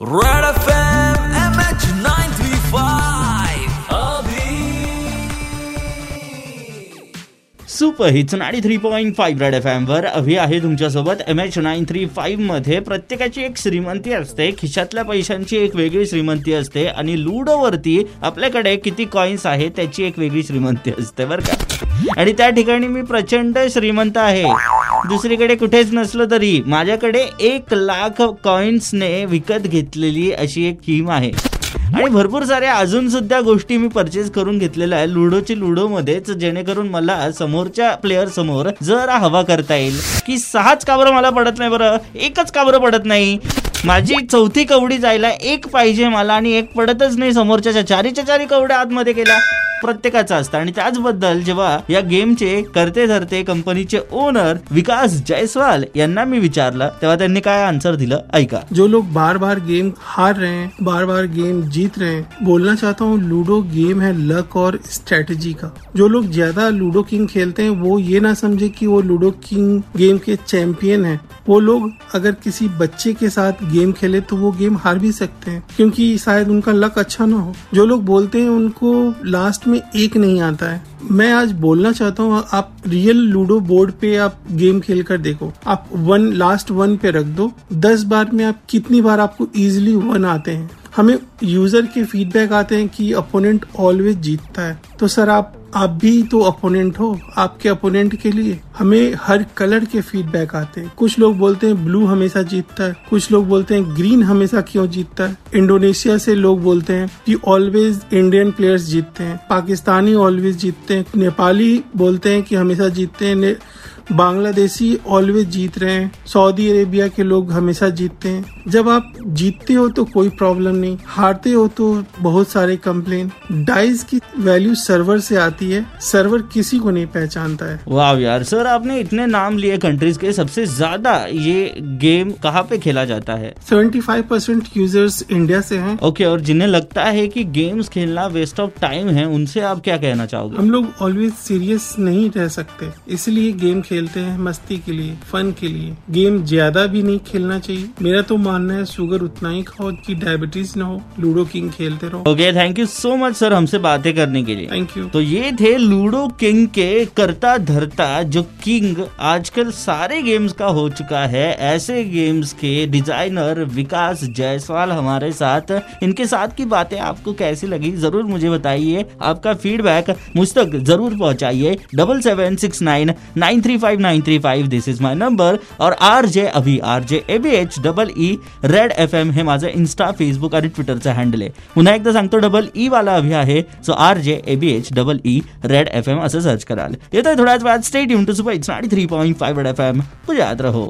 Red FM MH 935 super hits नाडी three point five Red F M वर अभि आहे तुमच्यासोबत M H nine three फाईव्हमध्ये प्रत्येकाची एक श्रीमंती असते. खिशातल्या पैशांची एक वेगळी श्रीमंती असते आणि लुडोवरती आपल्याकडे किती कॉइन्स आहे त्याची एक वेगळी श्रीमंती असते बरं का? आणि त्या ठिकाणी मी प्रचंड श्रीमंत आहे. दुसरीकडे कुठेच नसलो तरी माझ्याकडे एक लाख कॉइन्सने विकत घेतलेली अशी एक थीम आहे. आणि भरपूर साऱ्या अजून सुद्धा गोष्टी मी परचेस करून घेतलेल्या आहे लुडोची लुडो मध्येच जेणेकरून मला समोरच्या प्लेअर समोर जरा हवा करता येईल. की सहाच काबर मला पडत नाही बरं. एकच काबर पडत नाही. माझी चौथी कवडी जायला एक पाहिजे मला आणि एक पडतच नाही समोरच्या चारीच्या चारी कवड्या आतमध्ये केल्या. प्रत्येकाचं असतं. आणि त्याचबद्दल जेव्हा या गेमचे करते धरते कंपनीचे ओनर विकास जयस्वाल यांना मी विचारलं, तेव्हा त्यांनी काय आन्सर दिलं? ऐका. जो लोग बार बार गेम हार रहे हैं बार बार गेम जीत रहे हैं, बोलना चाहता हूँ लूडो गेम है लक और स्ट्रेटजी का। जो लोग ज़्यादा लूडो किंग खेलते हैं, वो ये ना समझे कि वो लूडो किंग गेम के चैंपियन है। वो लोग अगर किसी बच्चे के साथ गेम खेले तो वो गेम हार भी सकते हैं, क्योंकि शायद उनका लक अच्छा ना हो। जो लोग बोलते हैं, उनको लास्ट में एक नहीं आता है। मैं आज बोलना चाहता हूँ, आप रियल लूडो बोर्ड पे आप गेम खेल कर देखो। आप वन लास्ट वन पे रख दो। दस बार में आप कितनी बार आपको इजिली वन आते हैं। हमें यूज़र के फीडबैक आते हैं कि अपोनेंट ऑलवेज जीतता है। तो सर, आप आप भी तो अपोनेंट हो, आपके अपोनेंट के लिए। हमें हर कलर के फीडबैक आते हैं। कुछ लोग बोलते हैं ब्लू हमेशा जीतता है। कुछ लोग बोलते हैं ग्रीन हमेशा क्यों जीतता है? इंडोनेशिया से लोग बोलते हैं कि ऑलवेज इंडियन प्लेयर्स जीतते हैं। पाकिस्तानी ऑलवेज जीतते हैं। नेपाली बोलते हैं कि हमेशा जीतते हैं। बांग्लादेशी ऑलवेज जीत रहे हैं। सऊदी अरेबिया के लोग हमेशा जीतते हैं। जब आप जीतते हो तो कोई प्रॉब्लम नहीं। हारते हो तो बहुत सारे कंप्लेन डाइस की वैल्यू सर्वर से आती है। सर्वर किसी को नहीं पहचानता है। वाह यार सर आपने इतने नाम लिए कंट्रीज़ के। सबसे ज़्यादा ये गेम कहाँ पे खेला जाता है? 75 परसेंट यूज़र्स इंडिया से हैं। ओके और जिन्हें लगता है कि गेम्स खेलना वेस्ट ऑफ़ टाइम है उनसे आप क्या कहना चाहोगे? हम लोग ऑलवेज सीरियस नहीं रह सकते। इसलिए गेम खेलते हैं मस्ती के लिए फन के लिए। गेम ज़्यादा भी नहीं खेलना चाहिए। मेरा तो मानना है शुगर उतना ही खाओ कि डायबिटीज़ ना हो लूडो किंग खेलते रहो। Okay thank you so much sir हमसे बातें करने के लिए। थैंक यू तो ये थे लूडो किंग के करता धरता जो किंग आजकल सारे गेम्स का हो चुका है। ऐसे गेम्स के डिज़ाइनर विकास जायसवाल हमारे साथ। इनके साथ की बातें आपको कैसी लगी ज़रूर मुझे बताइए। आपका फीडबैक मुझ तक ज़रूर पहुंचाइए। Double seven six nine nine three five nine three five this is my number और R J Abhi R J A B H double E Red F M हे माझं इन्स्टा फेसबुक आणि ट्विटरचं हँडल आहे. पुन्हा एकदा सांगतो डबल ई वाला अभी आहे so R J A B H double E Red F M असं सर्च कराल. येतोय थोड्याच वेळात स्टेट युन टू सुपर इट्स नाडी थ्री पॉईंट एफ़ एम तुझ्यात रहो.